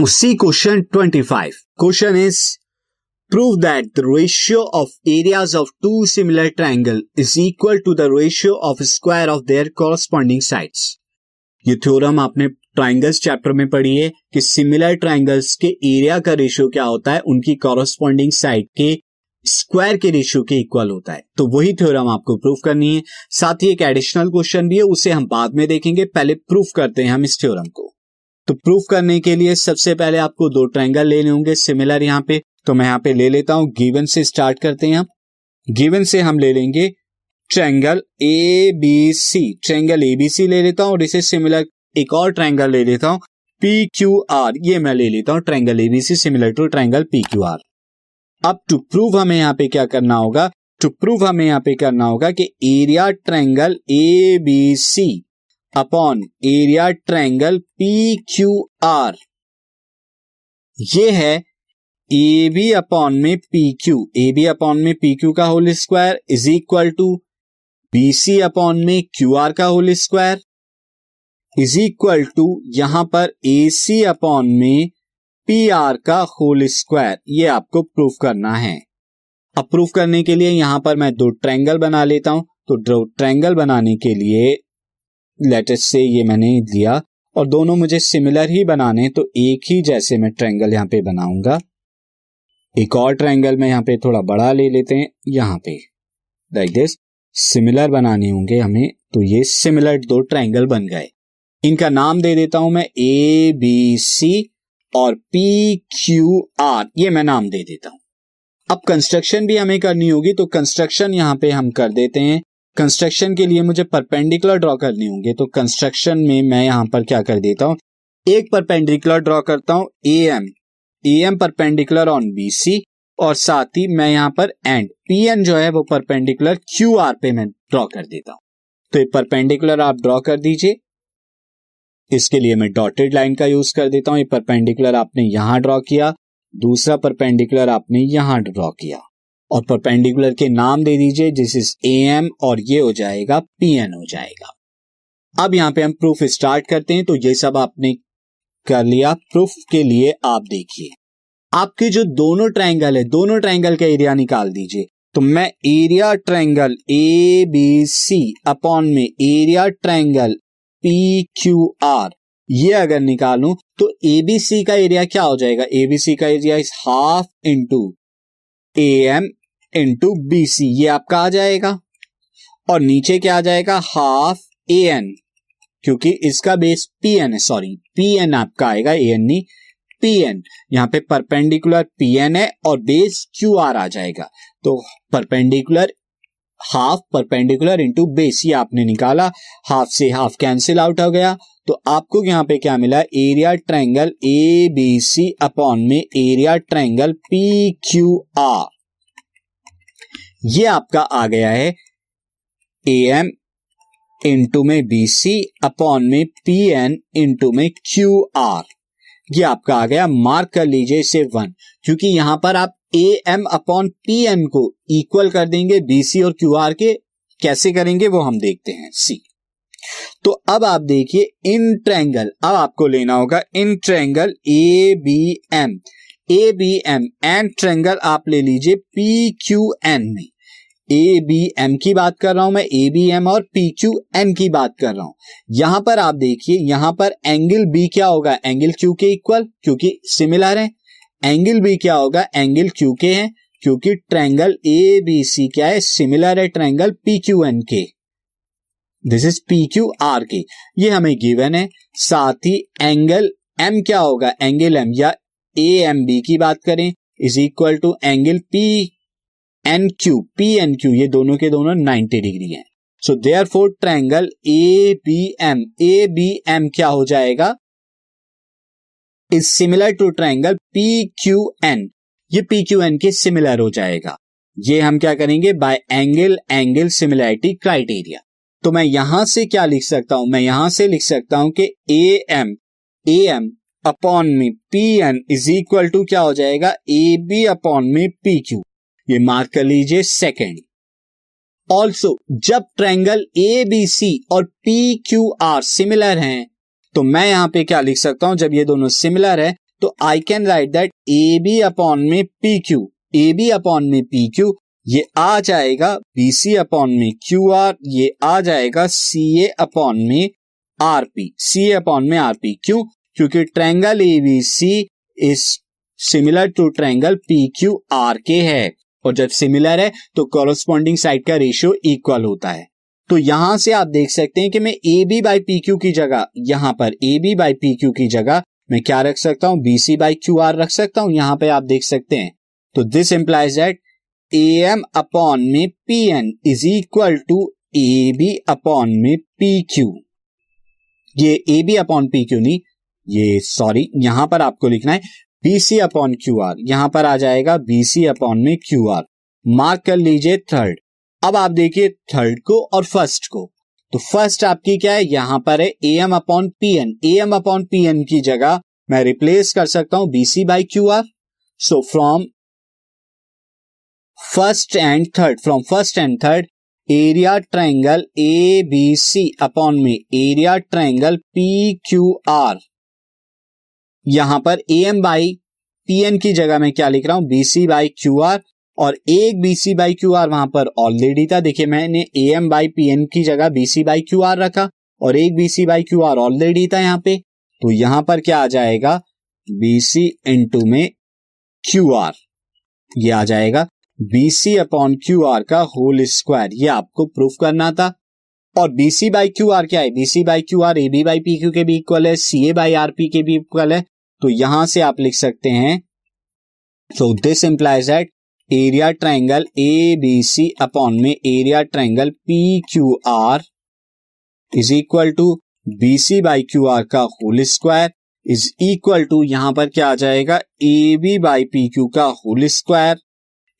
Now, see question 25. Question is, prove that the ratio of areas of two similar triangle is equal to the ratio of square of their corresponding sides. ये theorem आपने triangles chapter में पढ़ी है कि similar triangles के area का ratio क्या होता है? उनकी कॉरस्पॉन्डिंग साइड के स्क्वायर के रेशियो के इक्वल होता है। तो वही थ्योरम आपको प्रूफ करनी है। साथ ही एक एडिशनल क्वेश्चन भी है, उसे हम बाद में देखेंगे। पहले प्रूफ करते हैं हम इस थ्योरम को। तो प्रूफ करने के लिए सबसे पहले आपको दो ट्रायंगल लेने होंगे सिमिलर यहाँ पे तो मैं यहाँ पे ले लेता हूँ। गिवन से स्टार्ट करते हैं हम। गिवन से हम ले लेंगे triangle A B C triangle A B C ले लेता हूँ और इसे सिमिलर एक और ट्रायंगल ले लेता हूँ। पी क्यू आर ये मैं ले लेता हूँ। Triangle A B C similar to triangle P Q R अब टू प्रूव हमें यहाँ पे क्या करना होगा? टू प्रूव हमें यहाँ पे करना होगा कि area triangle A B C upon area triangle P Q R ये है ए बी अपॉन में P Q A B upon में पी क्यू का whole square is equal to B C upon में क्यू आर का whole square is equal to यहाँ पर A C upon में पी आर का होल स्क्वायर ये आपको प्रूफ करना है। अब करने के लिए यहाँ पर मैं दो ट्रायंगल बना लेता हूँ। तो दो ट्रायंगल बनाने के लिए लेटेस्ट से ये मैंने लिया और दोनों मुझे सिमिलर ही बनाने तो एक ही जैसे मैं ट्रायंगल यहाँ पे बनाऊँगा। एक और ट्रायंगल में यहाँ पे थोड़ा बड़ा ले लेते हैं, यहाँ पे। लाइक दिस सिमिलर बनाने होंगे हमें तो ये सिमिलर दो ट्रायंगल बन गए। इनका नाम दे देता हूँ मैं ए बी सी और पी क्यू आर ये मैं नाम दे देता हूँ। अब कंस्ट्रक्शन भी हमें करनी होगी तो कंस्ट्रक्शन यहाँ पे हम कर देते हैं। कंस्ट्रक्शन के लिए मुझे परपेंडिकुलर ड्रॉ करने होंगे तो कंस्ट्रक्शन में मैं यहाँ पर क्या कर देता हूँ? एक परपेंडिकुलर ड्रॉ करता हूँ A M A M perpendicular on B C और साथ ही मैं यहाँ पर एंड पी एन जो है वो परपेंडिकुलर क्यू आर पे मैं ड्रॉ कर देता हूँ। तो ये परपेंडिकुलर आप ड्रॉ कर दीजिए। इसके लिए मैं डॉटेड लाइन का यूज़ कर देता हूँ। ये परपेंडिकुलर आपने यहाँ ड्रॉ किया, दूसरा परपेंडिकुलर आपने यहाँ ड्रॉ किया। और परपेंडिकुलर के नाम दे दीजिए जिस इज़ ए एम और ये हो जाएगा पी एन हो जाएगा। अब यहाँ पे हम प्रूफ स्टार्ट करते हैं तो ये सब आपने कर लिया। प्रूफ के लिए आप देखिए। आपके जो दोनों ट्रायंगल है, दोनों ट्रायंगल का एरिया निकाल दीजिए। तो मैं area triangle A B C upon में area triangle P Q R ये अगर निकालूं तो एबीसी का एरिया क्या हो जाएगा? एबीसी का area is half into A M into B C ये आपका आ जाएगा। और नीचे क्या आ जाएगा? हाफ़ ए एन क्योंकि इसका बेस पी एन है सॉरी पी एन आपका आएगा ए एन नहीं पी एन यहाँ पे परपेंडिकुलर पी एन है और बेस क्यू आर आ जाएगा। तो perpendicular half perpendicular into base ये आपने निकाला। हाफ़ से हाफ़ कैंसिल आउट हो गया। तो आपको यहाँ पे क्या मिला? Area triangle A B C upon में area triangle P Q R ये आपका आ गया है ए एम इंटू में बी सी अपॉन में पी एन इंटू में क्यू आर ये आपका आ गया मार्क कर लीजिए इसे वन क्योंकि यहाँ पर आप A M upon P N को इक्वल कर देंगे बी सी और क्यू आर के, कैसे करेंगे वो हम देखते हैं सी तो अब आप देखिए इन ट्रैंगल अब आपको लेना होगा इन triangle A B M A B M N triangle आप ले लीजिए पी क्यू एन में। ए बी एम की बात कर रहा हूँ मैं ए बी एम और पी क्यू एन की बात कर रहा हूँ। यहाँ पर आप देखिए, यहाँ पर एंगल बी क्या होगा? एंगल क्यू के इक्वल क्योंकि सिमिलर है। एंगल बी क्या होगा? एंगल क्यू के है, क्योंकि ट्रैंगल ए बी सी क्या है? सिमिलर है ट्रैंगल पी क्यू एन के। This is P Q R के। ये हमें गिवन है। साथ ही एंगल एम क्या होगा? एंगल एम या ए एम बी की बात करें is equal to angle P N Q P N Q ये दोनों के दोनों 90 डिग्री हैं। So therefore triangle A B M A B M क्या हो जाएगा? Is similar to triangle P Q N ये पी क्यू एन के सिमिलर हो जाएगा। ये हम क्या करेंगे? By angle angle similarity criteria तो मैं यहाँ से क्या लिख सकता हूँ? मैं यहाँ से लिख सकता हूँ कि A M A M upon में P N is equal to क्या हो जाएगा? ए बी अपॉन में पी क्यू ये मार्क कर लीजिए सेकेंड ऑल्सो जब ट्रैंगल ए बी सी और पी क्यू आर सिमिलर हैं तो मैं यहाँ पे क्या लिख सकता हूँ? जब ये दोनों सिमिलर है तो I can write that A B upon में P Q A B upon में पी क्यू ये आ जाएगा बी सी अपॉन में क्यू आर ये आ जाएगा सी ए अपॉन में R P C A upon में आर पी क्यों क्योंकि triangle A B C is similar to triangle P Q R के है। और जब सिमिलर है तो कॉरस्पॉन्डिंग साइड का रेशियो इक्वल होता है। तो यहाँ से आप देख सकते हैं कि मैं A B by P Q की जगह, यहाँ पर A B by P Q की जगह, मैं क्या रख सकता हूँ? B C by Q R रख सकता हूँ। यहाँ पे आप देख सकते हैं। तो this implies that A M upon में P N is equal to A B upon में पी क्यू ये A B upon P Q नहीं ये सॉरी यहाँ पर आपको लिखना है बीसी अपॉन क्यू आर यहाँ पर आ जाएगा बीसी अपॉन में क्यू आर मार्क कर लीजिए थर्ड अब आप देखिए थर्ड को और फ़र्स्ट को। तो फ़र्स्ट आपकी क्या है? यहाँ पर है A M upon P N A M upon P N की जगह मैं रिप्लेस कर सकता हूँ BC by Q R so from first and third from first and third area triangle A B C upon में area triangle P Q R यहाँ पर A M by P N की जगह मैं क्या लिख रहा हूँ? बीसी बाई क्यू आर और एक बीसी बाई क्यू आर वहाँ पर ऑलरेडी था। देखिए, मैंने A M by P N की जगह बीसी बाई क्यू आर रखा और एक BC by Q R already था यहाँ पे। तो यहाँ पर क्या आ जाएगा? बीसी इंटू में क्यू आर ये आ जाएगा बीसी अपॉन क्यू आर का होल स्क्वायर ये आपको प्रूफ करना था। और बीसी बाई क्यू आर क्या है? BC by Q R A B by P Q के भी इक्वल है। C A by R P के भी इक्वल है। तो यहाँ से आप लिख सकते हैं so this implies that area triangle A B C upon में area triangle P Q R is equal to B C by Q R का whole square is equal to यहाँ पर क्या आ जाएगा A B by P Q का whole square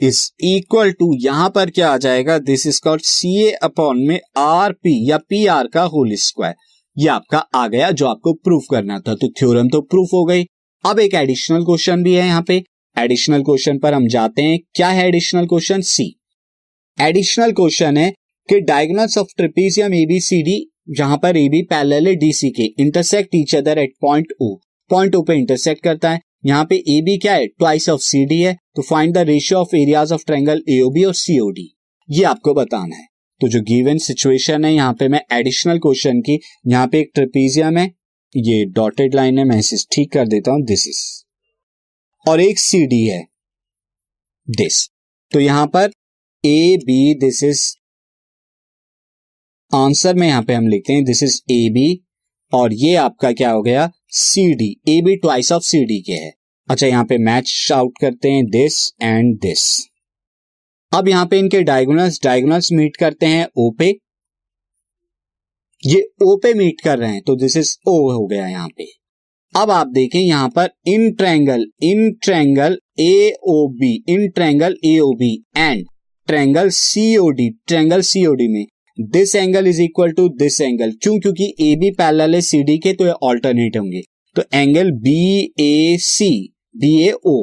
is equal to यहाँ पर क्या आ जाएगा this is called C A upon में आर पी या पी आर का होल स्क्वायर ये आपका आ गया जो आपको प्रूफ करना था। तो थ्योरम तो प्रूफ हो गई। अब एक एडिशनल क्वेश्चन भी है यहाँ पे। एडिशनल क्वेश्चन पर हम जाते हैं। क्या है additional question C additional question है कि डायगोनल्स ऑफ़ ट्रिपीजियम एबीसीडी जहाँ पर ए बी पैरेलल डीसी के। Intersect each other at point O point O पे इंटरसेक्ट करता है। यहाँ पे ए बी क्या है? ट्वाइस ऑफ़ सी डी है। तो find the ratio of areas of triangle AOB और सीओडी ये आपको बताना है। तो जो गिवन सिचुएशन है, यहाँ पे मैं एडिशनल क्वेश्चन की, यहाँ पे एक ट्रिपीजियम है, ये डॉटेड लाइन है, मैं इसे ठीक कर देता हूँ दिस इज़ और एक सी डी है दिस तो यहाँ पर A B this is answer में यहाँ पे हम लिखते हैं दिस इज़ ए बी और ये आपका क्या हो गया? C D A B twice of C D के है। अच्छा यहाँ पे मैच आउट करते हैं दिस एंड दिस अब यहाँ पे इनके डायगोनल्स डायगोनल्स मीट करते हैं ओ पे ये ओ पे मीट कर रहे हैं तो दिस इज़ ओ हो गया यहाँ पे। अब आप देखें यहाँ पर in triangle in triangle A O B in triangle A O B and triangle COD triangle COD में this angle is equal to this angle क्यों? क्योंकि ए बी पैरेलल है सी डी के तो ये ऑल्टरनेट होंगे। तो angle B A C B A O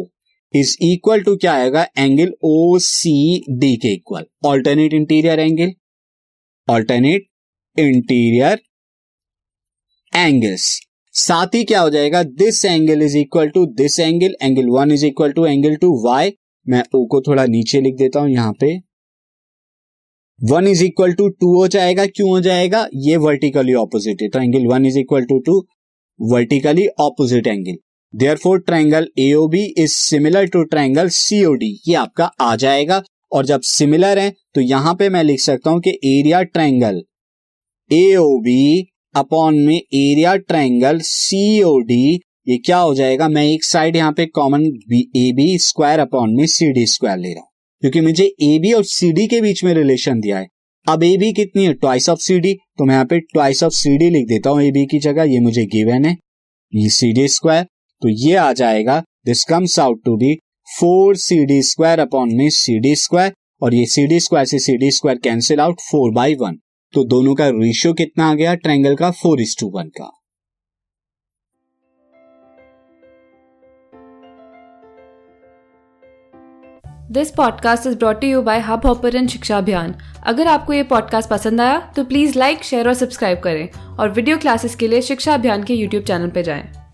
is equal to क्या आएगा? एंगल ओ सी डी के equal alternate interior angle alternate interior angles साथ ही क्या हो जाएगा? This angle is equal to this angle angle one is equal to angle two why मैं O को थोड़ा नीचे लिख देता हूँ यहाँ पे. One is equal to two हो जाएगा. क्यों हो जाएगा? ये वर्टिकली ऑपोजिट है. तो angle one is equal to two vertically opposite angle therefore triangle AOB is similar to triangle COD ये आपका आ जाएगा। और जब सिमिलर है तो यहाँ पे मैं लिख सकता हूँ कि एरिया ट्राइंगल एओबी अपॉन में एरिया ट्राइंगल सीओडी ये क्या हो जाएगा? मैं एक साइड यहाँ पे common A B square upon में सी डी स्क्वायर ले रहा हूँ। क्योंकि मुझे ए बी और सी डी के बीच में रिलेशन दिया है। अब ए बी कितनी है? ट्वाइस ऑफ़ सी डी तो मैं यहाँ पे ट्वाइस ऑफ़ सी डी लिख देता हूँ ए बी की जगह। ये मुझे गिवन है। ये सी डी स्क्वायर तो ये आ जाएगा this comes out to be four C D square upon में सी डी स्क्वायर और ये सी डी स्क्वायर से C D square cancel out four by one तो दोनों का रेशियो कितना आ गया? ट्रायंगल का फोर इज़ टू वन का। This podcast is brought you by Hubhopper शिक्षा अभियान अगर आपको ये पॉडकास्ट पसंद आया तो प्लीज़ लाइक शेयर और सब्सक्राइब करें। और वीडियो क्लासेस के लिए शिक्षा अभियान के यूट्यूब चैनल पर जाएँ।